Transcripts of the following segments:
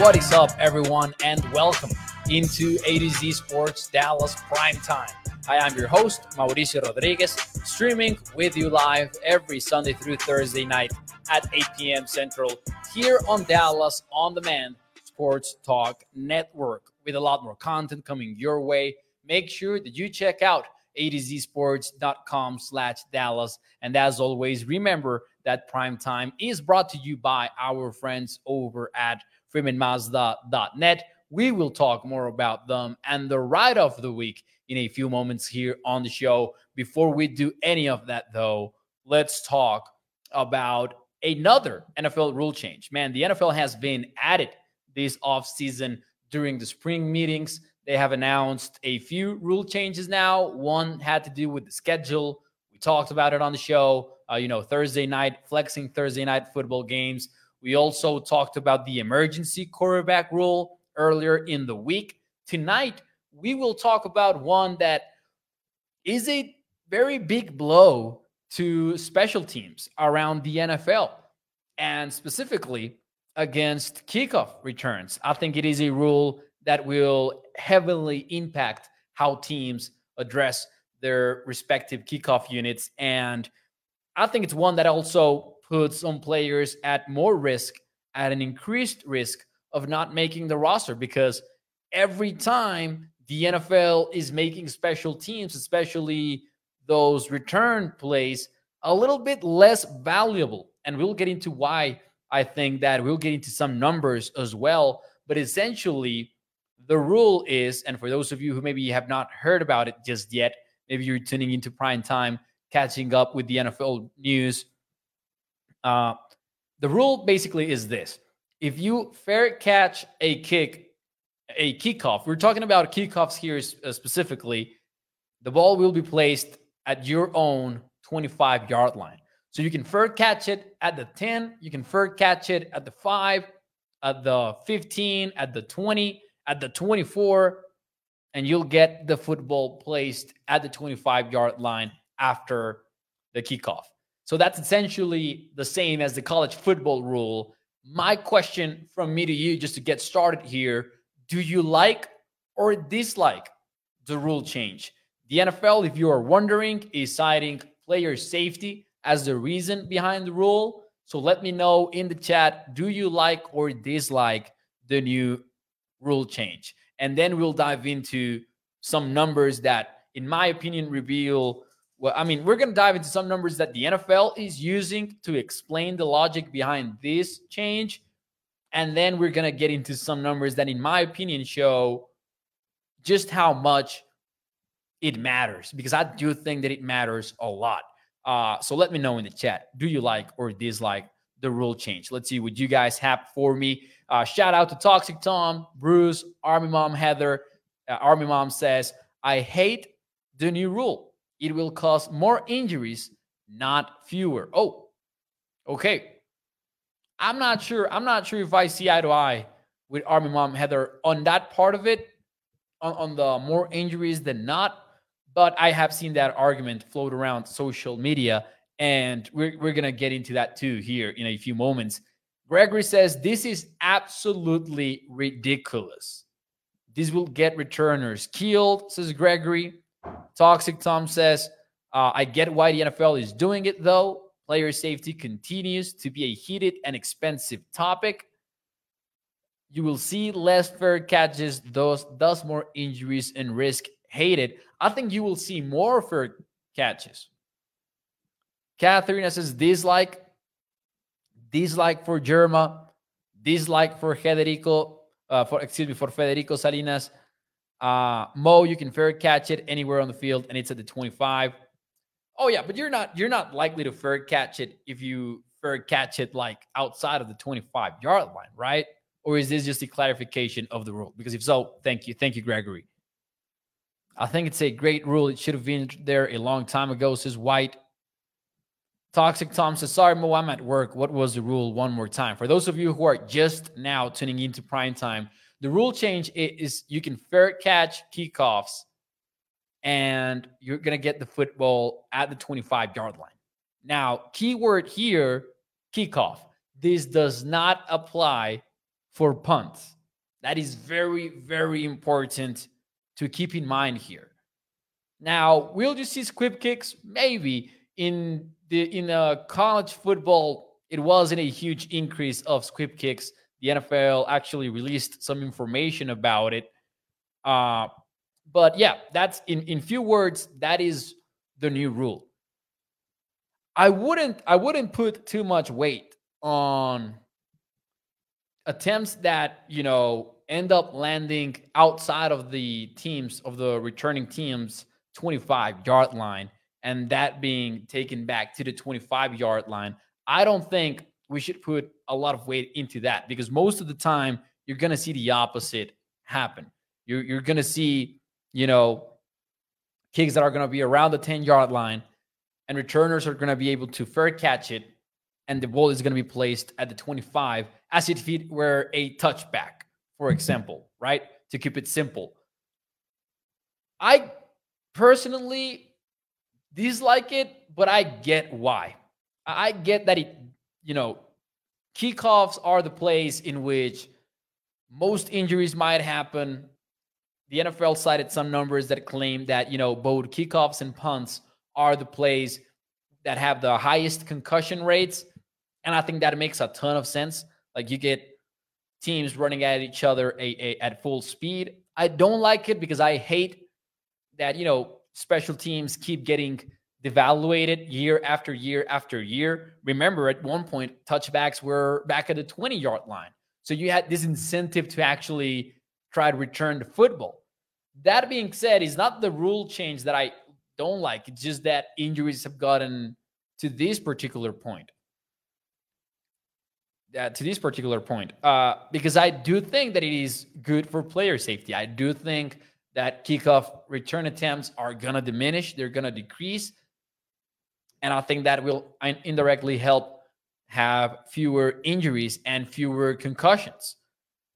What is up, everyone, and welcome into A to Z Sports Dallas Prime Time. I'm your host, Mauricio Rodriguez, streaming with you live every Sunday through Thursday night at 8 p.m. Central here on Dallas On Demand Sports Talk Network with a lot more content coming your way. Make sure that you check out a to sports.com slash Dallas. And as always, remember that prime time is brought to you by our friends over at freemanmazda.net. We will talk more about them and the ride of the week in a few moments here on the show. Before we do any of that, though, let's talk about another NFL rule change. Man, the NFL has been at it this offseason during the spring meetings. They have announced a few rule changes now. One had to do with the schedule. We talked about it on the show. Uh, you know, Thursday night, flexing Thursday night football games. We also talked about the emergency quarterback rule earlier in the week. Tonight, we will talk about one that is a very big blow to special teams around the NFL and specifically against kickoff returns. I think it is a rule that will heavily impact how teams address their respective kickoff units. And I think it's one that also puts some players at more risk, at an increased risk of not making the roster because every time the NFL is making special teams, especially those return plays, a little bit less valuable. And we'll get into why I think that we'll get into some numbers as well. But essentially, the rule is, and for those of you who maybe have not heard about it just yet, maybe you're tuning into prime time, catching up with the NFL news uh, the rule basically is this if you fair catch a kick, a kickoff, we're talking about kickoffs here uh, specifically, the ball will be placed at your own 25 yard line. So you can fair catch it at the 10, you can fair catch it at the 5, at the 15, at the 20, at the 24, and you'll get the football placed at the 25 yard line after the kickoff. So that's essentially the same as the college football rule. My question from me to you, just to get started here do you like or dislike the rule change? The NFL, if you are wondering, is citing player safety as the reason behind the rule. So let me know in the chat do you like or dislike the new rule change? And then we'll dive into some numbers that, in my opinion, reveal well, I mean, we're going to dive into some numbers that the NFL is using to explain the logic behind this change. And then we're going to get into some numbers that, in my opinion, show just how much it matters because I do think that it matters a lot. Uh, so let me know in the chat. Do you like or dislike the rule change? Let's see what you guys have for me. Uh, shout out to Toxic Tom, Bruce, Army Mom Heather. Uh, Army Mom says, I hate the new rule it will cause more injuries, not fewer. Oh, okay. I'm not sure. I'm not sure if I see eye to eye with Army Mom Heather on that part of it, on, on the more injuries than not. But I have seen that argument float around social media, and we're, we're going to get into that too here in a few moments. Gregory says this is absolutely ridiculous. This will get returners killed, says Gregory. Toxic Tom says, uh, I get why the NFL is doing it, though. Player safety continues to be a heated and expensive topic. You will see less fair catches, thus, thus more injuries and risk hated. I think you will see more fair catches. Katharina says dislike, dislike for Germa, dislike for Federico, uh, for excuse me, for Federico Salinas. Uh, Mo, you can fair catch it anywhere on the field, and it's at the 25. Oh yeah, but you're not you're not likely to fair catch it if you fair catch it like outside of the 25 yard line, right? Or is this just a clarification of the rule? Because if so, thank you, thank you, Gregory. I think it's a great rule. It should have been there a long time ago, says White. Toxic Tom says, Sorry, Mo, I'm at work. What was the rule? One more time. For those of you who are just now tuning into prime time, the rule change is you can fair catch kickoffs and you're going to get the football at the 25 yard line. Now, keyword here kickoff. This does not apply for punts. That is very, very important to keep in mind here. Now, will you see squib kicks? Maybe in the in a college football, it wasn't a huge increase of squib kicks. The NFL actually released some information about it. Uh, but yeah, that's in in few words, that is the new rule. I wouldn't I wouldn't put too much weight on attempts that, you know, end up landing outside of the teams of the returning teams 25 yard line and that being taken back to the 25 yard line. I don't think we should put a lot of weight into that because most of the time you're going to see the opposite happen. You're, you're going to see, you know, kicks that are going to be around the 10 yard line and returners are going to be able to fair catch it and the ball is going to be placed at the 25 as if it were a touchback, for example, right? To keep it simple. I personally dislike it, but I get why. I get that it, you know, kickoffs are the place in which most injuries might happen. The NFL cited some numbers that claim that, you know, both kickoffs and punts are the plays that have the highest concussion rates. And I think that makes a ton of sense. Like you get teams running at each other a, a, at full speed. I don't like it because I hate that, you know, special teams keep getting devaluated year after year after year. Remember, at one point, touchbacks were back at the 20 yard line. So you had this incentive to actually try to return the football. That being said, is not the rule change that I don't like. It's just that injuries have gotten to this particular point. Uh, to this particular point, uh, because I do think that it is good for player safety. I do think that kickoff return attempts are going to diminish, they're going to decrease. And I think that will indirectly help have fewer injuries and fewer concussions.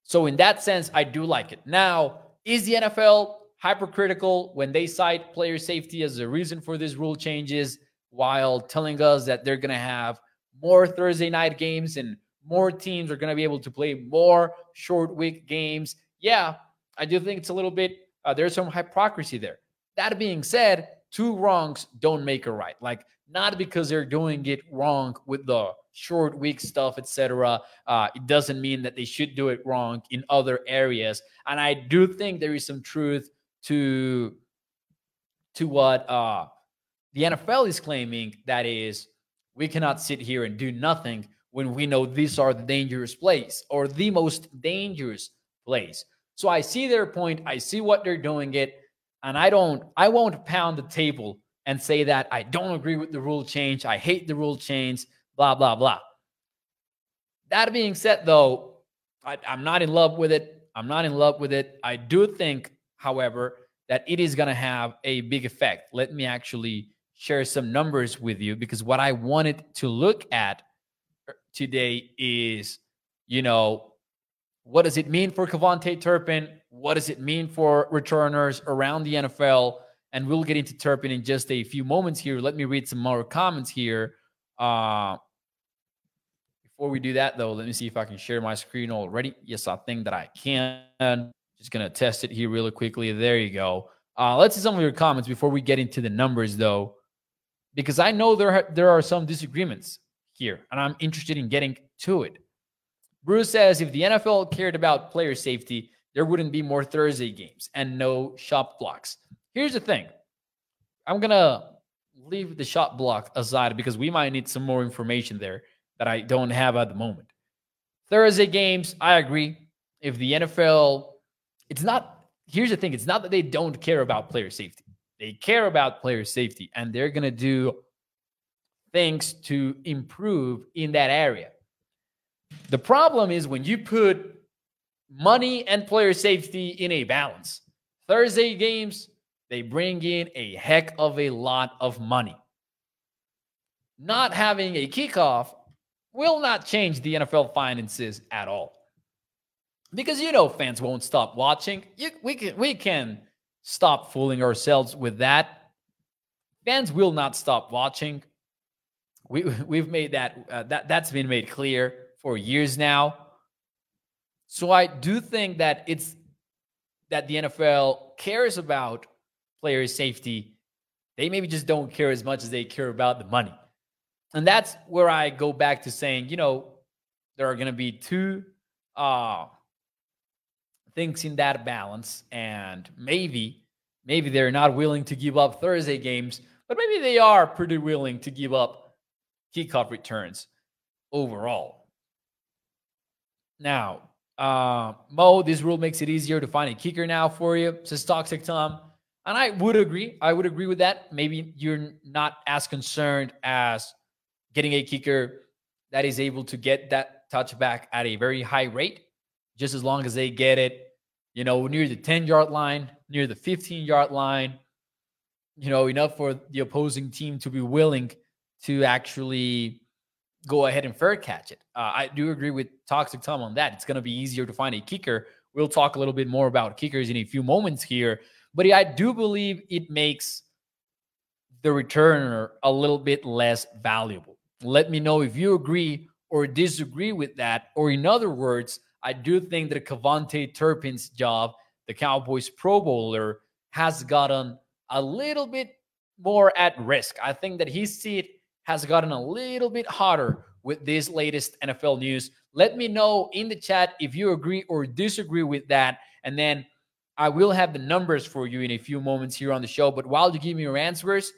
So, in that sense, I do like it. Now, is the NFL hypercritical when they cite player safety as a reason for these rule changes while telling us that they're going to have more Thursday night games and more teams are going to be able to play more short week games? Yeah, I do think it's a little bit uh, there's some hypocrisy there. That being said, two wrongs don't make a right. Like not because they're doing it wrong with the short week stuff, etc. Uh, it doesn't mean that they should do it wrong in other areas. And I do think there is some truth to to what uh, the NFL is claiming. That is, we cannot sit here and do nothing when we know these are the dangerous plays or the most dangerous plays. So I see their point. I see what they're doing it. And I don't, I won't pound the table and say that I don't agree with the rule change. I hate the rule change, blah, blah, blah. That being said, though, I, I'm not in love with it. I'm not in love with it. I do think, however, that it is going to have a big effect. Let me actually share some numbers with you because what I wanted to look at er, today is, you know, what does it mean for KaVontae Turpin? What does it mean for returners around the NFL? And we'll get into Turpin in just a few moments here. Let me read some more comments here. Uh, before we do that, though, let me see if I can share my screen already. Yes, I think that I can. Just going to test it here really quickly. There you go. Uh, let's see some of your comments before we get into the numbers, though, because I know there, there are some disagreements here, and I'm interested in getting to it. Bruce says if the NFL cared about player safety, there wouldn't be more Thursday games and no chop blocks. Here's the thing I'm going to leave the chop block aside because we might need some more information there that I don't have at the moment. Thursday games, I agree. If the NFL, it's not here's the thing it's not that they don't care about player safety, they care about player safety, and they're going to do things to improve in that area. The problem is when you put money and player safety in a balance. Thursday games, they bring in a heck of a lot of money. Not having a kickoff will not change the NFL finances at all. Because you know fans won't stop watching. You, we can we can stop fooling ourselves with that. Fans will not stop watching. We we've made that uh, that that's been made clear for years now. So I do think that it's that the NFL cares about player safety. They maybe just don't care as much as they care about the money. And that's where I go back to saying, you know, there are going to be two uh, things in that balance. And maybe, maybe they're not willing to give up Thursday games, but maybe they are pretty willing to give up kickoff returns overall. Now, uh, Mo, this rule makes it easier to find a kicker now for you, says Toxic Tom. And I would agree. I would agree with that. Maybe you're not as concerned as getting a kicker that is able to get that touchback at a very high rate, just as long as they get it, you know, near the 10 yard line, near the 15 yard line, you know, enough for the opposing team to be willing to actually go ahead and fair catch it. Uh, I do agree with Toxic Tom on that. It's going to be easier to find a kicker. We'll talk a little bit more about kickers in a few moments here. But I do believe it makes the returner a little bit less valuable. Let me know if you agree or disagree with that. Or, in other words, I do think that KaVontae Turpin's job, the Cowboys Pro Bowler, has gotten a little bit more at risk. I think that his seat has gotten a little bit hotter with this latest NFL news. Let me know in the chat if you agree or disagree with that. And then I will have the numbers for you in a few moments here on the show. But while you give me your answers,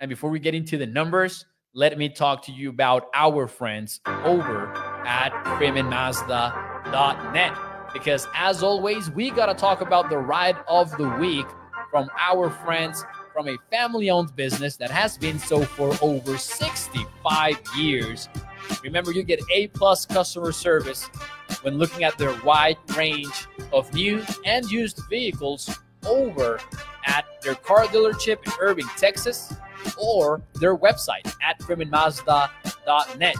and before we get into the numbers, let me talk to you about our friends over at FreemanMazda.net. Because as always, we got to talk about the ride of the week from our friends from a family owned business that has been so for over 65 years. Remember, you get A plus customer service when looking at their wide range of new and used vehicles over at their car dealership in Irving, Texas, or their website at freemanmazda.net.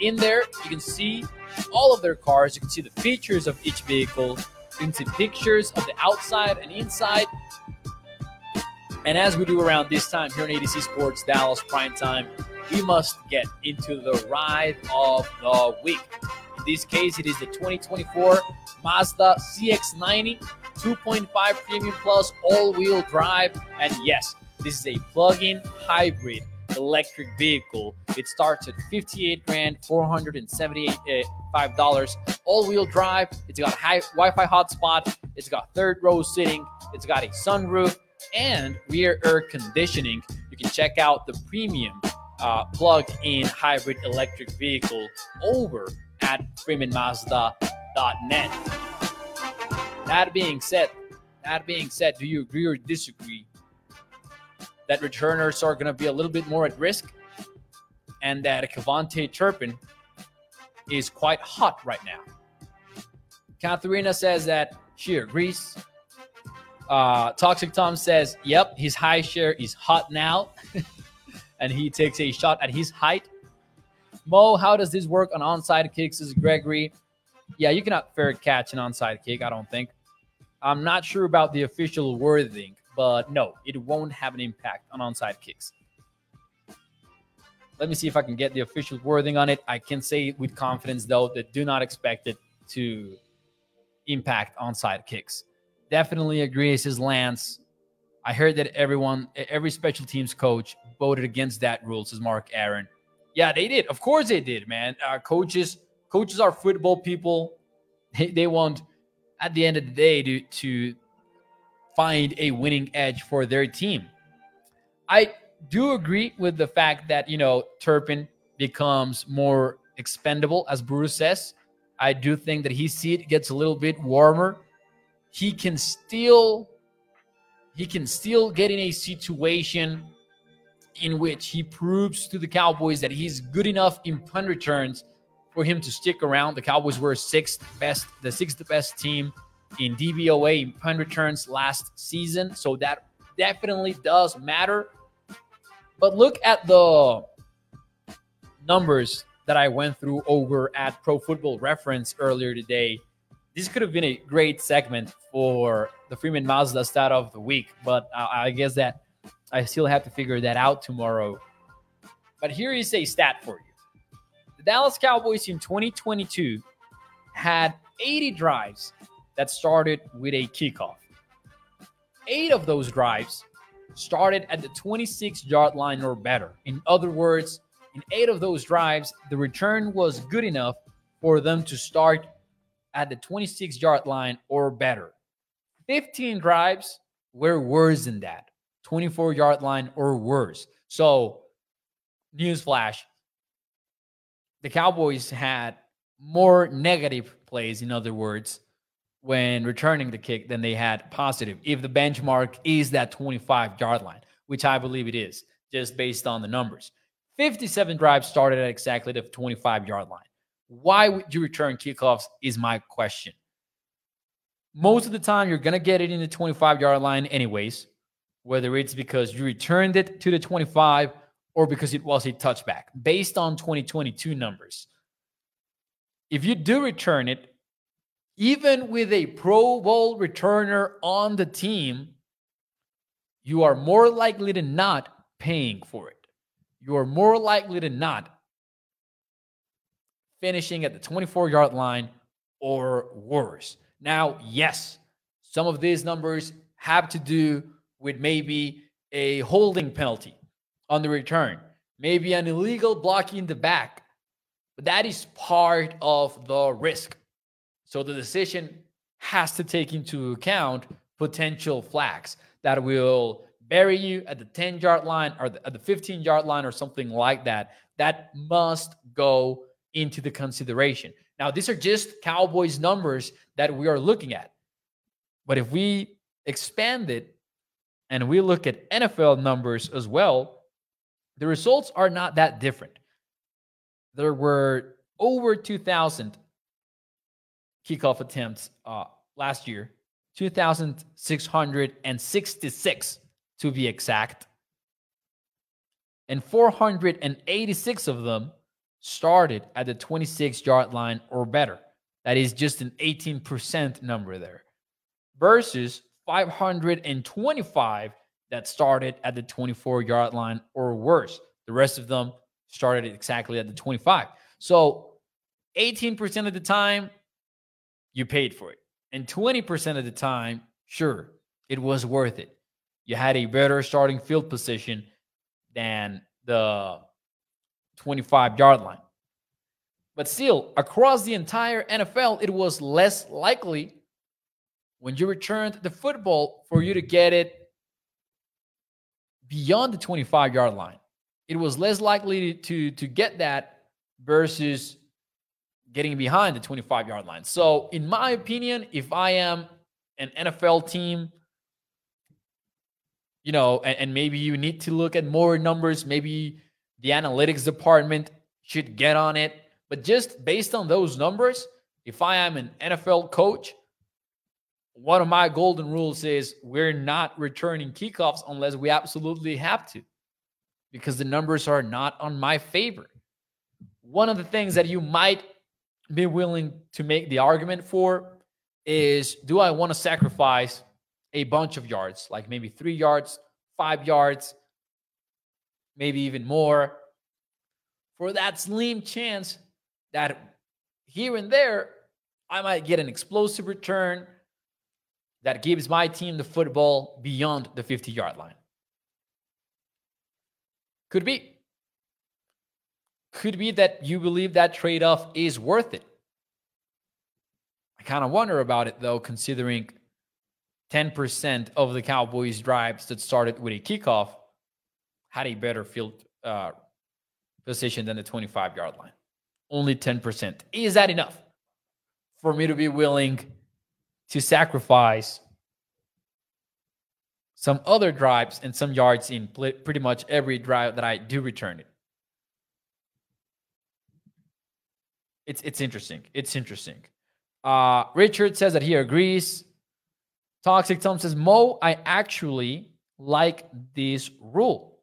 In there, you can see all of their cars. You can see the features of each vehicle. You can see pictures of the outside and inside. And as we do around this time here on A to Z Sports Dallas Prime Time, we must get into the ride of the week. In this case, it is the 2024 Mazda CX90 2.5 Premium Plus all-wheel drive. And yes, this is a plug-in hybrid electric vehicle. It starts at 58 grand, 475 dollars. All-wheel drive. It's got high Wi-Fi hotspot. It's got third row sitting. It's got a sunroof and rear air conditioning. You can check out the premium uh, plug-in hybrid electric vehicle over at FreemanMazda.net. That being said, that being said, do you agree or disagree that returners are going to be a little bit more at risk and that KaVontae Turpin is quite hot right now? Katharina says that she agrees. Uh, Toxic Tom says, yep, his high share is hot now. and he takes a shot at his height. Mo, how does this work on onside kicks? Is Gregory? Yeah, you cannot fair catch an onside kick, I don't think. I'm not sure about the official wording, but no, it won't have an impact on onside kicks. Let me see if I can get the official wording on it. I can say with confidence, though, that do not expect it to impact onside kicks. Definitely agree, says Lance. I heard that everyone, every special teams coach voted against that rule, says Mark Aaron. Yeah, they did. Of course they did, man. Coaches, coaches are football people. They, they want, at the end of the day, to, to find a winning edge for their team. I do agree with the fact that, you know, Turpin becomes more expendable, as Bruce says. I do think that his seat gets a little bit warmer he can still he can still get in a situation in which he proves to the Cowboys that he's good enough in punt returns for him to stick around. The Cowboys were sixth best, the sixth best team in DVOA in punt returns last season, so that definitely does matter. But look at the numbers that I went through over at Pro Football Reference earlier today. This could have been a great segment for the Freeman Mazda stat of the week, but I guess that I still have to figure that out tomorrow. But here is a stat for you the Dallas Cowboys in 2022 had 80 drives that started with a kickoff. Eight of those drives started at the 26 yard line or better. In other words, in eight of those drives, the return was good enough for them to start at the 26 yard line or better. 15 drives were worse than that. 24 yard line or worse. So, newsflash the Cowboys had more negative plays, in other words, when returning the kick than they had positive. If the benchmark is that 25 yard line, which I believe it is, just based on the numbers. 57 drives started at exactly the 25 yard line. Why would you return kickoffs? Is my question. Most of the time, you're going to get it in the 25 yard line, anyways whether it's because you returned it to the 25 or because it was a touchback based on 2022 numbers. If you do return it, even with a Pro Bowl returner on the team, you are more likely to not paying for it. You are more likely to not finishing at the 24 yard line or worse. Now, yes, some of these numbers have to do with maybe a holding penalty on the return, maybe an illegal blocking in the back. But that is part of the risk. So the decision has to take into account potential flags that will bury you at the 10 yard line or at the 15 yard line or something like that. That must go into the consideration. Now, these are just Cowboys numbers that we are looking at. But if we expand it and we look at NFL numbers as well, the results are not that different. There were over 2,000 kickoff attempts uh, last year, 2,666 to be exact. And 486 of them started at the 26 yard line or better. That is just an 18% number there versus 525 that started at the 24 yard line or worse. The rest of them started exactly at the 25. So 18% of the time, you paid for it. And 20% of the time, sure, it was worth it. You had a better starting field position than the 25 yard line. But still, across the entire NFL, it was less likely when you returned the football for you to get it beyond the 25 yard line. It was less likely to, to get that versus getting behind the 25 yard line. So, in my opinion, if I am an NFL team, you know, and, and maybe you need to look at more numbers, maybe the analytics department should get on it. But just based on those numbers, if I am an NFL coach, one of my golden rules is we're not returning kickoffs unless we absolutely have to because the numbers are not on my favor. One of the things that you might be willing to make the argument for is do I want to sacrifice a bunch of yards, like maybe three yards, five yards, maybe even more, for that slim chance that here and there I might get an explosive return that gives my team the football beyond the 50 yard line? Could be. Could be that you believe that trade off is worth it. I kind of wonder about it though, considering 10% of the Cowboys' drives that started with a kickoff had a better field uh, position than the 25 yard line. Only 10%. Is that enough for me to be willing to sacrifice some other drives and some yards in pretty much every drive that I do return it. It's it's interesting. It's interesting. Uh, Richard says that he agrees. Toxic Tom says, Mo, I actually like this rule.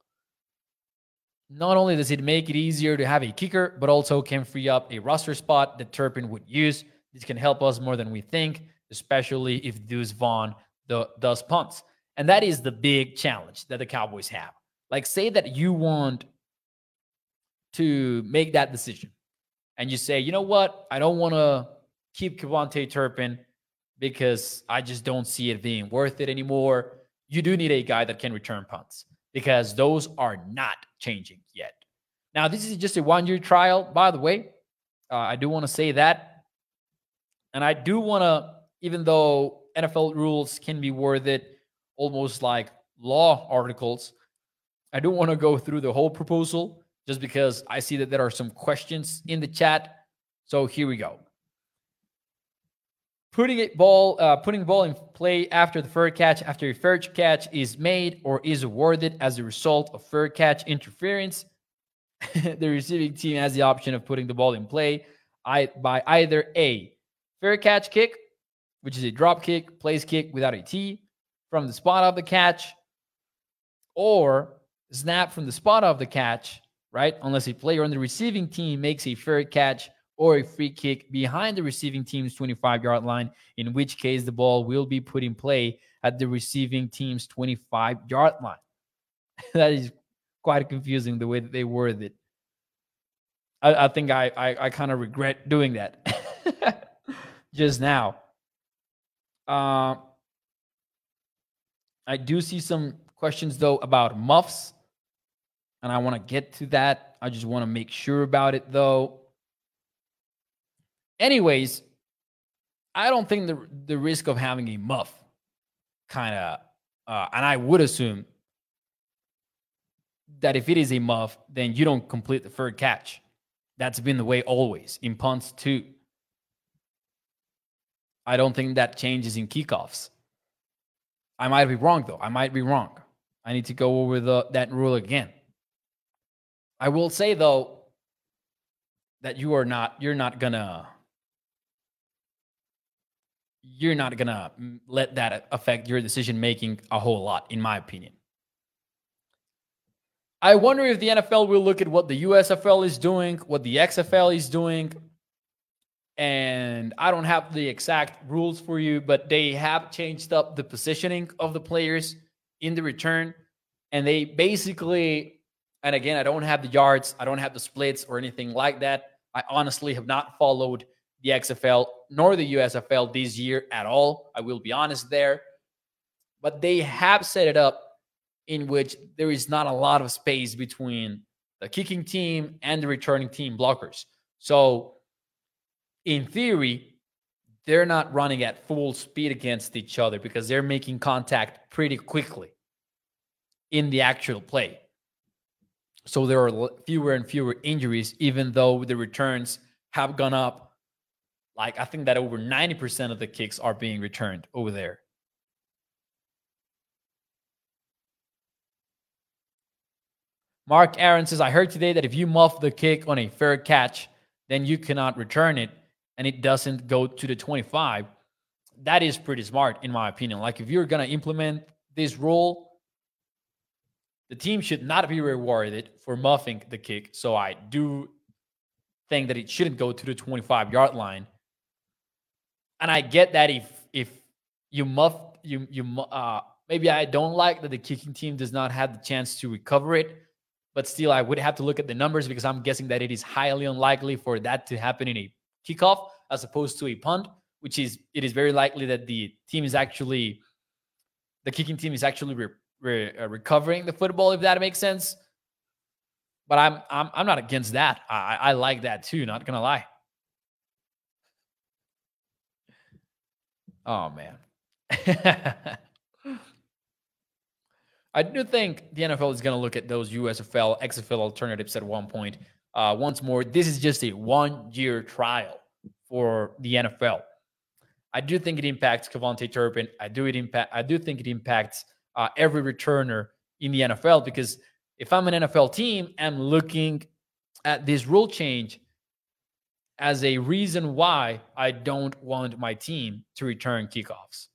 Not only does it make it easier to have a kicker, but also can free up a roster spot that Turpin would use. This can help us more than we think, especially if Deuce Vaughn the, does punts. And that is the big challenge that the Cowboys have. Like, say that you want to make that decision and you say, you know what? I don't want to keep KaVontae Turpin because I just don't see it being worth it anymore. You do need a guy that can return punts because those are not changing yet. Now, this is just a one year trial, by the way. Uh, I do want to say that. And I do want to, even though NFL rules can be worded almost like law articles, I do want to go through the whole proposal just because I see that there are some questions in the chat. So here we go. Putting it ball, uh, putting the ball in play after the fair catch, after a fair catch is made or is awarded as a result of fair catch interference, the receiving team has the option of putting the ball in play by either a fair catch kick, which is a drop kick, place kick without a tee from the spot of the catch, or snap from the spot of the catch right? Unless a player on the receiving team makes a fair catch or a free kick behind the receiving team's 25 yard line, in which case the ball will be put in play at the receiving team's 25 yard line. that is quite confusing the way that they worded it. I, I think I, I, I kind of regret doing that just now. Uh, I do see some questions though about muffs and I want to get to that. I just want to make sure about it though. Anyways, I don't think the the risk of having a muff kind of uh, and I would assume that if it is a muff, then you don't complete the third catch. That's been the way always in punts too. I don't think that changes in kickoffs. I might be wrong though. I might be wrong. I need to go over the that rule again. I will say though that you are not you're not gonna you're not gonna let that affect your decision making a whole lot, in my opinion. I wonder if the NFL will look at what the USFL is doing, what the XFL is doing, and I don't have the exact rules for you, but they have changed up the positioning of the players in the return, and they basically and again, I don't have the yards, I don't have the splits or anything like that. I honestly have not followed the XFL nor the USFL this year at all. I will be honest there. But they have set it up in which there is not a lot of space between the kicking team and the returning team blockers. So, in theory, they're not running at full speed against each other because they're making contact pretty quickly in the actual play. So there are fewer and fewer injuries, even though the returns have gone up. Like I think that over 90% of the kicks are being returned over there. Mark Aaron says, I heard today that if you muff the kick on a fair catch, then you cannot return it and it doesn't go to the 25. That is pretty smart, in my opinion. Like if you're going to implement this rule, the team should not be rewarded for muffing the kick. So I do think that it shouldn't go to the 25 yard line. And I get that if if you muff you you uh maybe I don't like that the kicking team does not have the chance to recover it, but still I would have to look at the numbers because I'm guessing that it is highly unlikely for that to happen in a kickoff as opposed to a punt, which is it is very likely that the team is actually the kicking team is actually re- re- uh, recovering the football, if that makes sense. But I'm I'm I'm not against that. I I like that too. Not gonna lie. Oh man. I do think the NFL is going to look at those USFL, XFL alternatives at one point. Uh, once more, this is just a one year trial for the NFL. I do think it impacts KaVontae Turpin. I do it impact. I do think it impacts uh, every returner in the NFL because if I'm an NFL team, I'm looking at this rule change as a reason why I don't want my team to return kickoffs.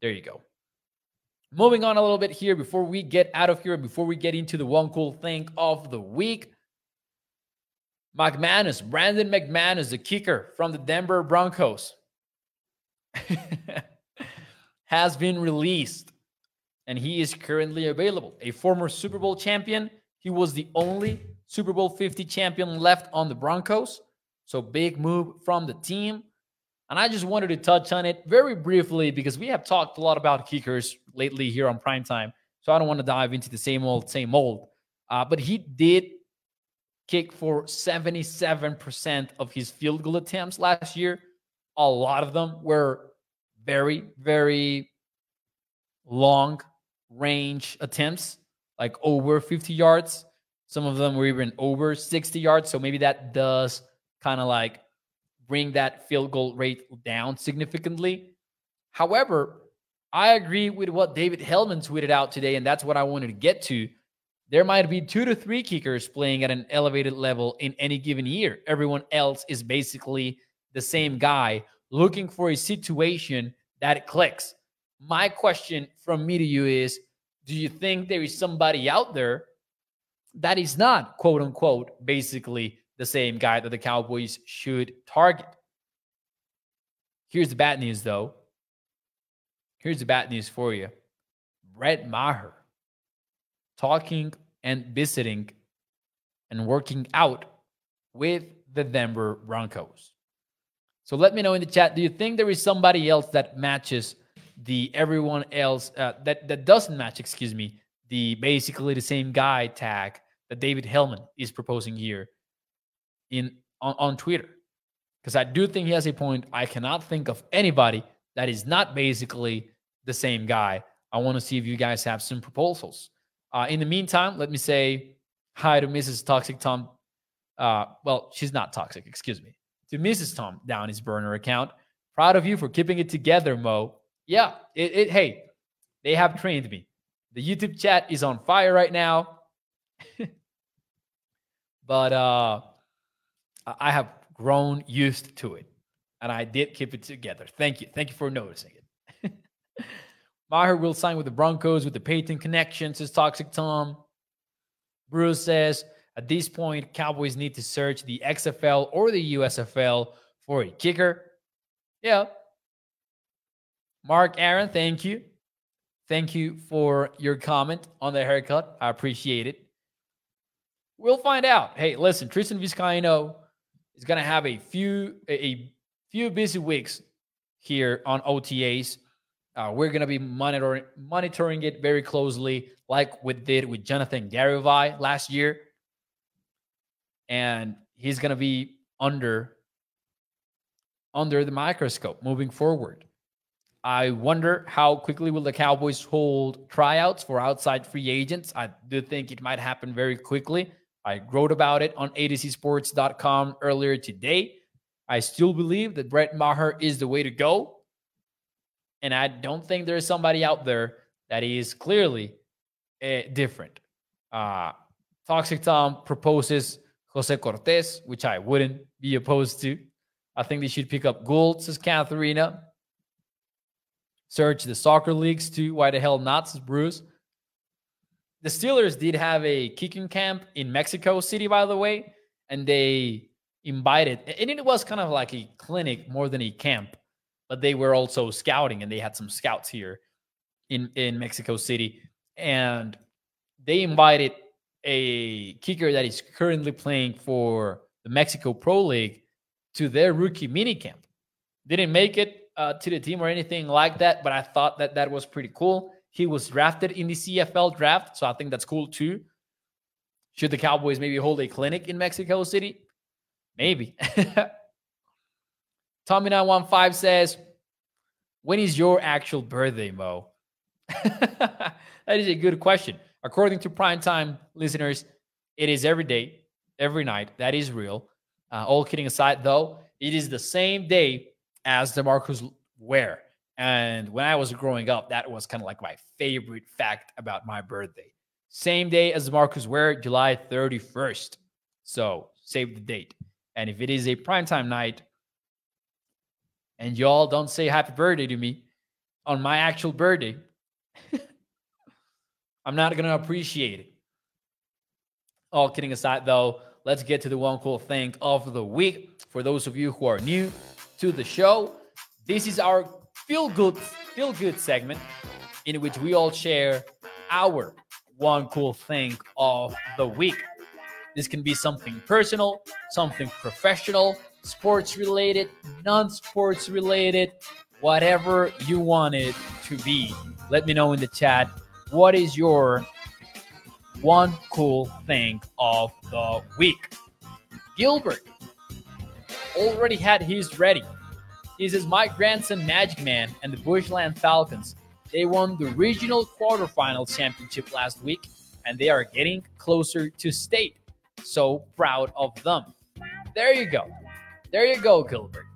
There you go. Moving on a little bit here before we get out of here, before we get into the one cool thing of the week. McManus, Brandon McManus, the kicker from the Denver Broncos, has been released and he is currently available. A former Super Bowl champion, he was the only Super Bowl 50 champion left on the Broncos. So big move from the team. And I just wanted to touch on it very briefly because we have talked a lot about kickers lately here on primetime. So I don't want to dive into the same old, same old. Uh, but he did kick for 77% of his field goal attempts last year. A lot of them were very, very long range attempts, like over 50 yards. Some of them were even over 60 yards. So maybe that does kind of like bring that field goal rate down significantly. However, I agree with what David Helman tweeted out today, and that's what I wanted to get to. There might be two to three kickers playing at an elevated level in any given year. Everyone else is basically the same guy looking for a situation that clicks. My question from me to you is Do you think there is somebody out there that is not, quote unquote, basically the same guy that the Cowboys should target? Here's the bad news, though. Here's the bad news for you Brett Maher talking and visiting and working out with the Denver Broncos. So let me know in the chat. Do you think there is somebody else that matches the everyone else uh, that that doesn't match? Excuse me, the basically the same guy tag that David Helman is proposing here in on, on Twitter. Because I do think he has a point. I cannot think of anybody that is not basically the same guy. I want to see if you guys have some proposals. Uh, in the meantime, let me say hi to Mrs. Toxic Tom. Uh, well, she's not toxic, excuse me to Mrs. Tom down his burner account. Proud of you for keeping it together, Mo. Yeah, it, it hey, they have trained me. The YouTube chat is on fire right now. but uh I have grown used to it. And I did keep it together. Thank you. Thank you for noticing it. Maher will sign with the Broncos with the Peyton connection, says Toxic Tom. Bruce says, at this point, Cowboys need to search the XFL or the USFL for a kicker. Yeah. Mark Aaron, thank you. Thank you for your comment on the haircut. I appreciate it. We'll find out. Hey, listen, Tristan Vizcaino is going to have a few a few busy weeks here on OTAs. Uh, we're going to be monitoring monitoring it very closely, like we did with Jonathan Garibay last year and he's going to be under under the microscope moving forward. I wonder how quickly will the Cowboys hold tryouts for outside free agents. I do think it might happen very quickly. I wrote about it on atozsports.com earlier today. I still believe that Brett Maher is the way to go. And I don't think there's somebody out there that is clearly uh, different. Uh, Toxic Tom proposes Jose Cortez, which I wouldn't be opposed to. I think they should pick up Gould, says Katharina. Search the soccer leagues too. Why the hell not, says Bruce. The Steelers did have a kicking camp in Mexico City, by the way, and they invited, and it was kind of like a clinic more than a camp, but they were also scouting and they had some scouts here in, in Mexico City. And they invited a kicker that is currently playing for the Mexico Pro League to their rookie minicamp. Didn't make it uh, to the team or anything like that, but I thought that that was pretty cool. He was drafted in the CFL draft, so I think that's cool too. Should the Cowboys maybe hold a clinic in Mexico City? Maybe. Tommy915 says, When is your actual birthday, Mo? that is a good question. According to primetime listeners, it is every day, every night. That is real. Uh, all kidding aside, though, it is the same day as the DeMarcus Ware. And when I was growing up, that was kind of like my favorite fact about my birthday. Same day as Marcus Ware, July 31st. So save the date. And if it is a primetime night and y'all don't say happy birthday to me on my actual birthday, I'm not going to appreciate it. All kidding aside, though, let's get to the one cool thing of the week. For those of you who are new to the show, this is our feel good, feel good segment in which we all share our one cool thing of the week. This can be something personal, something professional, sports related, non sports related, whatever you want it to be. Let me know in the chat what is your one cool thing of the week. Gilbert already had his ready. He says, My grandson Magic Man and the Bushland Falcons, they won the regional quarterfinal championship last week and they are getting closer to state. So proud of them. There you go. There you go, Gilbert.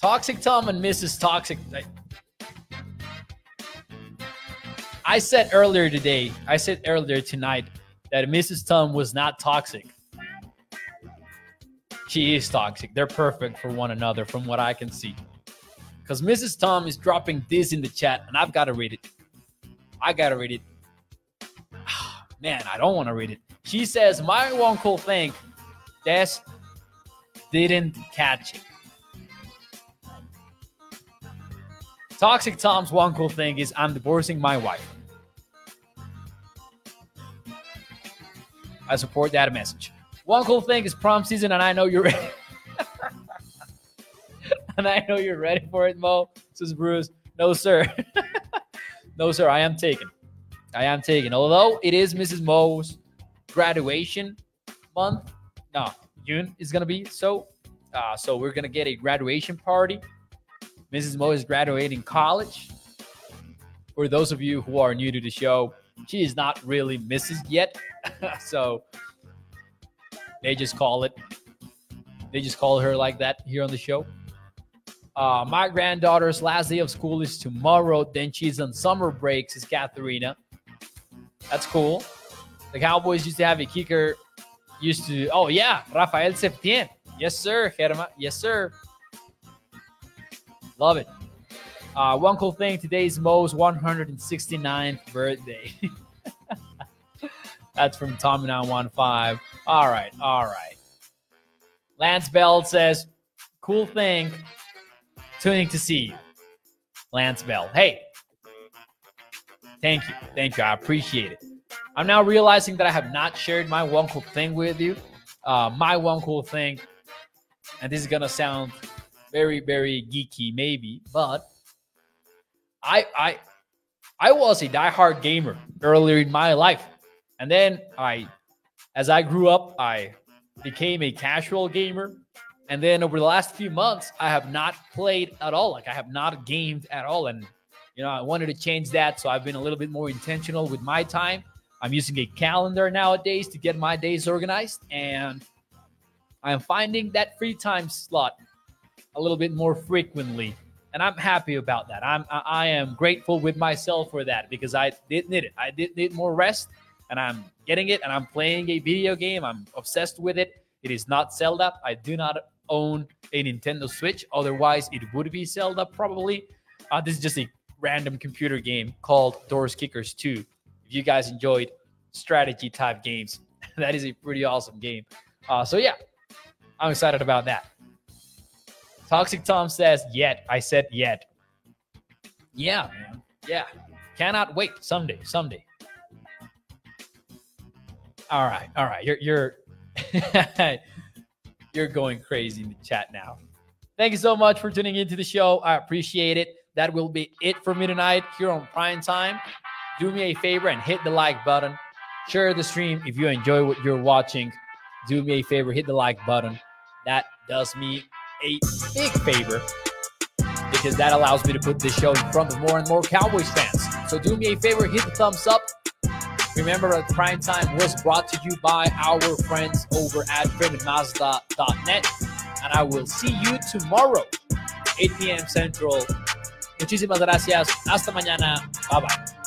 Toxic Tom and Mrs. Toxic. I said earlier today, I said earlier tonight that Mrs. Tom was not toxic. She is toxic. They're perfect for one another, from what I can see. Because Mrs. Tom is dropping this in the chat, and I've got to read it. I got to read it. Man, I don't want to read it. She says, My one cool thing, Des didn't catch it. Toxic Tom's one cool thing is I'm divorcing my wife. I support that message. One cool thing is prom season, and I know you're ready. and I know you're ready for it, Mo. Says Bruce. No, sir. no, sir. I am taken. I am taken. Although it is Mrs. Mo's graduation month. No, June is gonna be so. Uh, so we're gonna get a graduation party Mrs. Mo is graduating college. For those of you who are new to the show, she is not really Mrs. yet. so they just call it, they just call her like that here on the show. Uh, my granddaughter's last day of school is tomorrow. Then she's on summer break, says Katharina. That's cool. The Cowboys used to have a kicker, used to, oh yeah, Rafael Septien. Yes, sir, Germa. Yes, sir. Love it. Uh, one cool thing today's Mo's 169th birthday. That's from Tommy 915. All right, all right. Lance Bell says, cool thing, tuning to see you. Lance Bell. Hey, thank you. Thank you. I appreciate it. I'm now realizing that I have not shared my one cool thing with you. Uh, my one cool thing, and this is going to sound very very geeky maybe, but I I I was a diehard gamer earlier in my life, and then I, as I grew up, I became a casual gamer, and then over the last few months, I have not played at all. Like I have not gamed at all, and you know I wanted to change that, so I've been a little bit more intentional with my time. I'm using a calendar nowadays to get my days organized, and I am finding that free time slot a little bit more frequently and I'm happy about that. I'm I am grateful with myself for that because I did need it. I did need more rest, and I'm getting it. And I'm playing a video game. I'm obsessed with it. It is not Zelda. I do not own a Nintendo Switch. Otherwise, it would be Zelda probably. Uh, this is just a random computer game called Doors Kickers 2. If you guys enjoyed strategy type games, that is a pretty awesome game. Uh, so yeah, I'm excited about that. Toxic Tom says, yet. I said, yet. Yeah, man. Yeah. Cannot wait. Someday. Someday. All right. All right. You're, you're, you're going crazy in the chat now. Thank you so much for tuning into the show. I appreciate it. That will be it for me tonight here on Prime Time. Do me a favor and hit the like button. Share the stream if you enjoy what you're watching. Do me a favor, hit the like button. That does me a big favor because that allows me to put this show in front of more and more Cowboys fans. So do me a favor, hit the thumbs up, Remember Prime Time was brought to you by our friends over at FreemanMazda.net. And I will see you tomorrow, 8 p.m. Central. Muchísimas gracias. Hasta mañana. Bye bye.